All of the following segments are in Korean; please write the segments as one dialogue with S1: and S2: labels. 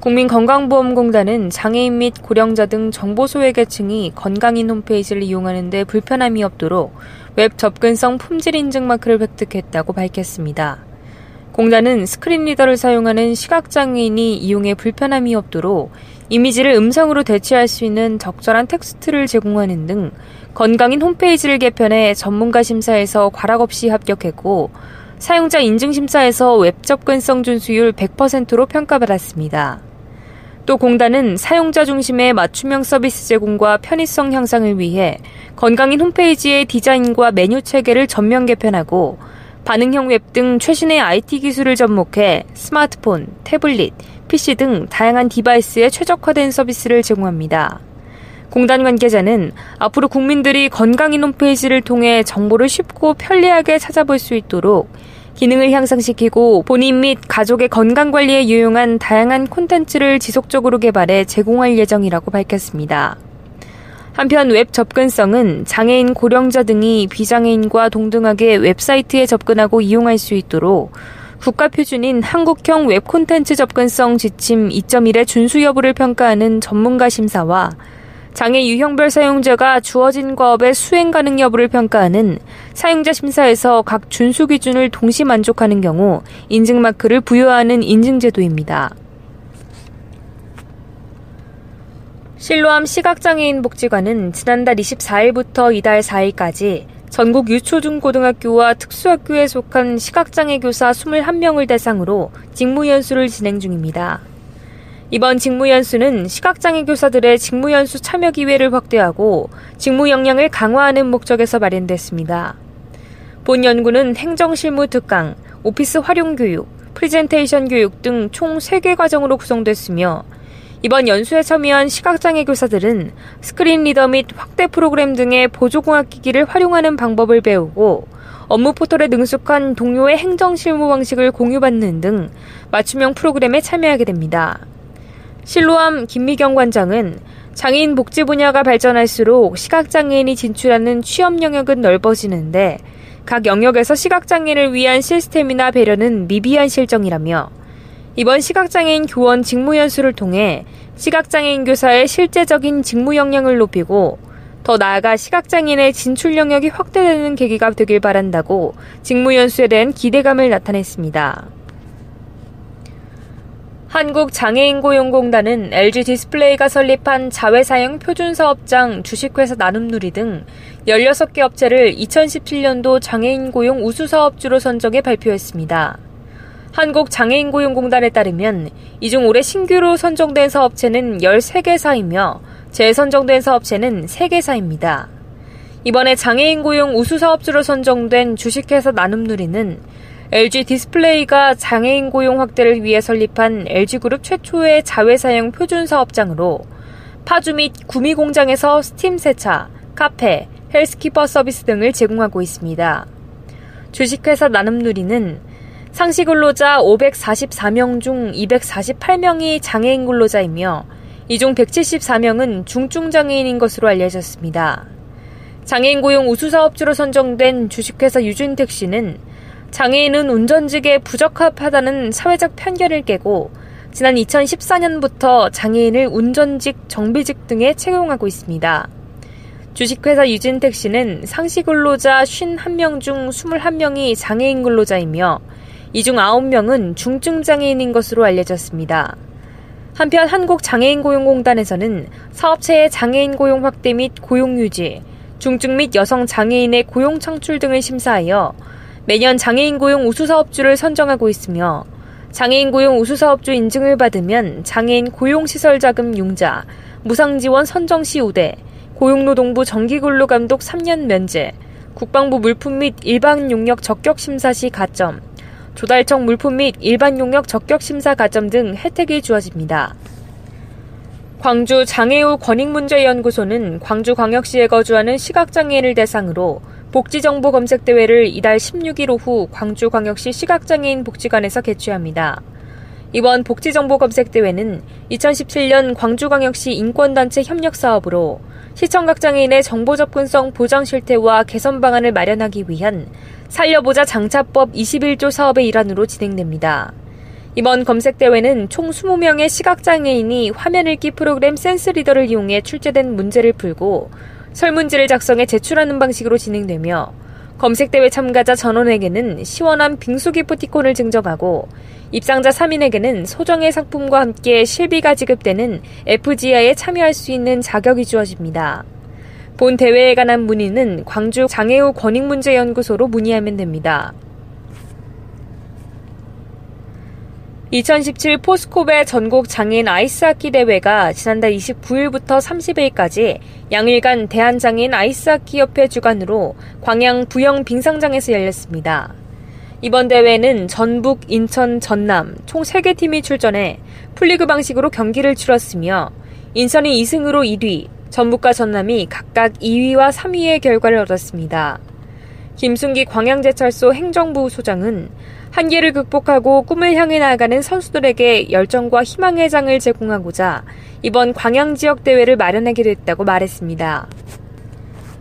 S1: 국민건강보험공단은 장애인 및 고령자 등 정보 소외계층이 건강인 홈페이지를 이용하는 데 불편함이 없도록 웹 접근성 품질 인증 마크를 획득했다고 밝혔습니다. 공단은 스크린 리더를 사용하는 시각장애인이 이용에 불편함이 없도록 이미지를 음성으로 대체할 수 있는 적절한 텍스트를 제공하는 등 건강인 홈페이지를 개편해 전문가 심사에서 과락 없이 합격했고 사용자 인증 심사에서 웹 접근성 준수율 100%로 평가받았습니다. 또 공단은 사용자 중심의 맞춤형 서비스 제공과 편의성 향상을 위해 건강인 홈페이지의 디자인과 메뉴 체계를 전면 개편하고 반응형 웹 등 최신의 IT 기술을 접목해 스마트폰, 태블릿, PC 등 다양한 디바이스에 최적화된 서비스를 제공합니다. 공단 관계자는 앞으로 국민들이 건강인 홈페이지를 통해 정보를 쉽고 편리하게 찾아볼 수 있도록 기능을 향상시키고 본인 및 가족의 건강 관리에 유용한 다양한 콘텐츠를 지속적으로 개발해 제공할 예정이라고 밝혔습니다. 한편 웹 접근성은 장애인 고령자 등이 비장애인과 동등하게 웹사이트에 접근하고 이용할 수 있도록 국가 표준인 한국형 웹 콘텐츠 접근성 지침 2.1의 준수 여부를 평가하는 전문가 심사와 장애 유형별 사용자가 주어진 과업의 수행 가능 여부를 평가하는 사용자 심사에서 각 준수 기준을 동시 만족하는 경우 인증 마크를 부여하는 인증 제도입니다. 실로암 시각장애인 복지관은 지난달 24일부터 이달 4일까지 전국 유초중고등학교와 특수학교에 속한 시각장애 교사 21명을 대상으로 직무연수를 진행 중입니다. 이번 직무연수는 시각장애 교사들의 직무연수 참여 기회를 확대하고 직무 역량을 강화하는 목적에서 마련됐습니다. 본 연수는 행정실무 특강, 오피스 활용 교육, 프리젠테이션 교육 등 총 3개 과정으로 구성됐으며 이번 연수에 참여한 시각장애 교사들은 스크린 리더 및 확대 프로그램 등의 보조공학 기기를 활용하는 방법을 배우고 업무 포털에 능숙한 동료의 행정 실무 방식을 공유받는 등 맞춤형 프로그램에 참여하게 됩니다. 실로암 김미경 관장은 장애인 복지 분야가 발전할수록 시각장애인이 진출하는 취업 영역은 넓어지는데 각 영역에서 시각장애인을 위한 시스템이나 배려는 미비한 실정이라며 이번 시각장애인 교원 직무 연수를 통해 시각장애인 교사의 실제적인 직무 역량을 높이고 더 나아가 시각장애인의 진출 영역이 확대되는 계기가 되길 바란다고 직무 연수에 대한 기대감을 나타냈습니다. 한국장애인고용공단은 LG 디스플레이가 설립한 자회사형 표준사업장 주식회사 나눔누리 등 16개 업체를 2017년도 장애인 고용 우수사업주로 선정해 발표했습니다. 한국장애인고용공단에 따르면 이 중 올해 신규로 선정된 사업체는 13개사이며 재선정된 사업체는 3개사입니다. 이번에 장애인 고용 우수사업주로 선정된 주식회사 나눔누리는 LG 디스플레이가 장애인 고용 확대를 위해 설립한 LG그룹 최초의 자회사형 표준 사업장으로 파주 및 구미 공장에서 스팀 세차, 카페, 헬스키퍼 서비스 등을 제공하고 있습니다. 주식회사 나눔누리는 상시 근로자 544명 중 248명이 장애인 근로자이며 이 중 174명은 중증 장애인인 것으로 알려졌습니다. 장애인 고용 우수사업주로 선정된 주식회사 유준택시는 장애인은 운전직에 부적합하다는 사회적 편견을 깨고 지난 2014년부터 장애인을 운전직, 정비직 등에 채용하고 있습니다. 주식회사 유진택시는 상시 근로자 51명 중 21명이 장애인 근로자이며 이 중 9명은 중증 장애인인 것으로 알려졌습니다. 한편 한국장애인고용공단에서는 사업체의 장애인 고용 확대 및 고용 유지, 중증 및 여성 장애인의 고용 창출 등을 심사하여 매년 장애인 고용 우수 사업주를 선정하고 있으며 장애인 고용 우수 사업주 인증을 받으면 장애인 고용 시설 자금 융자, 무상 지원 선정 시 우대, 고용노동부 정기근로 감독 3년 면제, 국방부 물품 및 일반 용역 적격 심사 시 가점, 조달청 물품 및 일반 용역 적격 심사 가점 등 혜택이 주어집니다. 광주 장애우 권익문제연구소는 광주광역시에 거주하는 시각장애인을 대상으로 복지정보 검색대회를 이달 16일 오후 광주광역시 시각장애인 복지관에서 개최합니다. 이번 복지정보 검색대회는 2017년 광주광역시 인권단체 협력사업으로 시청각 장애인의 정보 접근성 보장 실태와 개선 방안을 마련하기 위한 살려보자 장차법 21조 사업의 일환으로 진행됩니다. 이번 검색대회는 총 20명의 시각장애인이 화면 읽기 프로그램 센스 리더를 이용해 출제된 문제를 풀고 설문지를 작성해 제출하는 방식으로 진행되며 검색대회 참가자 전원에게는 시원한 빙수 기프티콘을 증정하고 입상자 3인에게는 소정의 상품과 함께 실비가 지급되는 FGI에 참여할 수 있는 자격이 주어집니다. 본 대회에 관한 문의는 광주 장애우 권익문제연구소로 문의하면 됩니다. 2017 포스코베 전국 장애인 아이스하키 대회가 지난달 29일부터 30일까지 양일간 대한장애인 아이스하키 협회 주관으로 광양 부영 빙상장에서 열렸습니다. 이번 대회는 전북, 인천, 전남 총 3개 팀이 출전해 풀리그 방식으로 경기를 치렀으며 인천이 2승으로 1위, 전북과 전남이 각각 2위와 3위의 결과를 얻었습니다. 김순기 광양제철소 행정부 소장은 한계를 극복하고 꿈을 향해 나아가는 선수들에게 열정과 희망의 장을 제공하고자 이번 광양 지역 대회를 마련하게 됐다고 말했습니다.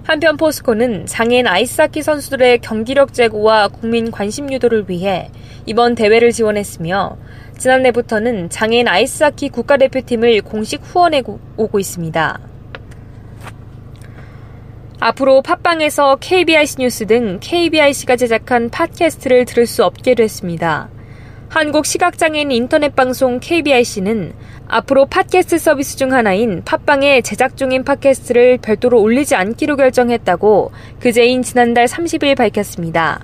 S1: 한편 포스코는 장애인 아이스하키 선수들의 경기력 제고와 국민 관심 유도를 위해 이번 대회를 지원했으며 지난해부터는 장애인 아이스하키 국가대표팀을 공식 후원해 오고 있습니다. 앞으로 팟빵에서 KBIC 뉴스 등 KBIC가 제작한 팟캐스트를 들을 수 없게 됐습니다. 한국 시각장애인 인터넷 방송 KBIC는 앞으로 팟캐스트 서비스 중 하나인 팟빵에 제작 중인 팟캐스트를 별도로 올리지 않기로 결정했다고 그제인 지난달 30일 밝혔습니다.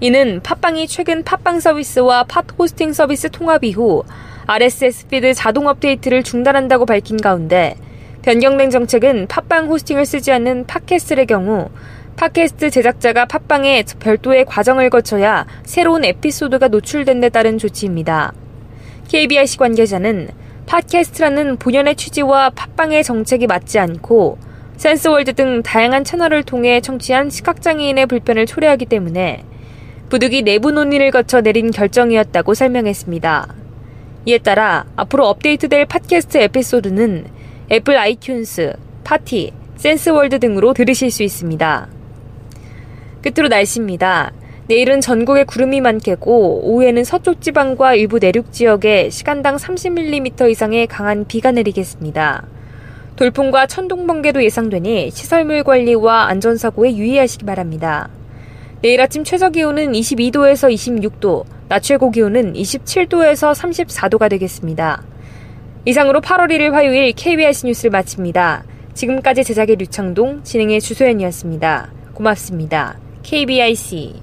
S1: 이는 팟빵이 최근 팟빵 서비스와 팟 호스팅 서비스 통합 이후 RSS 피드 자동 업데이트를 중단한다고 밝힌 가운데 변경된 정책은 팟빵 호스팅을 쓰지 않는 팟캐스트의 경우 팟캐스트 제작자가 팟빵에 별도의 과정을 거쳐야 새로운 에피소드가 노출된 데 따른 조치입니다. KBIC 관계자는 팟캐스트라는 본연의 취지와 팟빵의 정책이 맞지 않고 센스월드 등 다양한 채널을 통해 청취한 시각장애인의 불편을 초래하기 때문에 부득이 내부 논의를 거쳐 내린 결정이었다고 설명했습니다. 이에 따라 앞으로 업데이트될 팟캐스트 에피소드는 애플 아이튠스, 팟티, 센스월드 등으로 들으실 수 있습니다. 끝으로 날씨입니다. 내일은 전국에 구름이 많겠고 오후에는 서쪽 지방과 일부 내륙 지역에 시간당 30mm 이상의 강한 비가 내리겠습니다. 돌풍과 천둥 번개도 예상되니 시설물 관리와 안전 사고에 유의하시기 바랍니다. 내일 아침 최저 기온은 22도에서 26도, 낮 최고 기온은 27도에서 34도가 되겠습니다. 이상으로 8월 1일 화요일 KBS 뉴스를 마칩니다. 지금까지 제작의 류창동, 진행의 주소연이었습니다. 고맙습니다. KBIC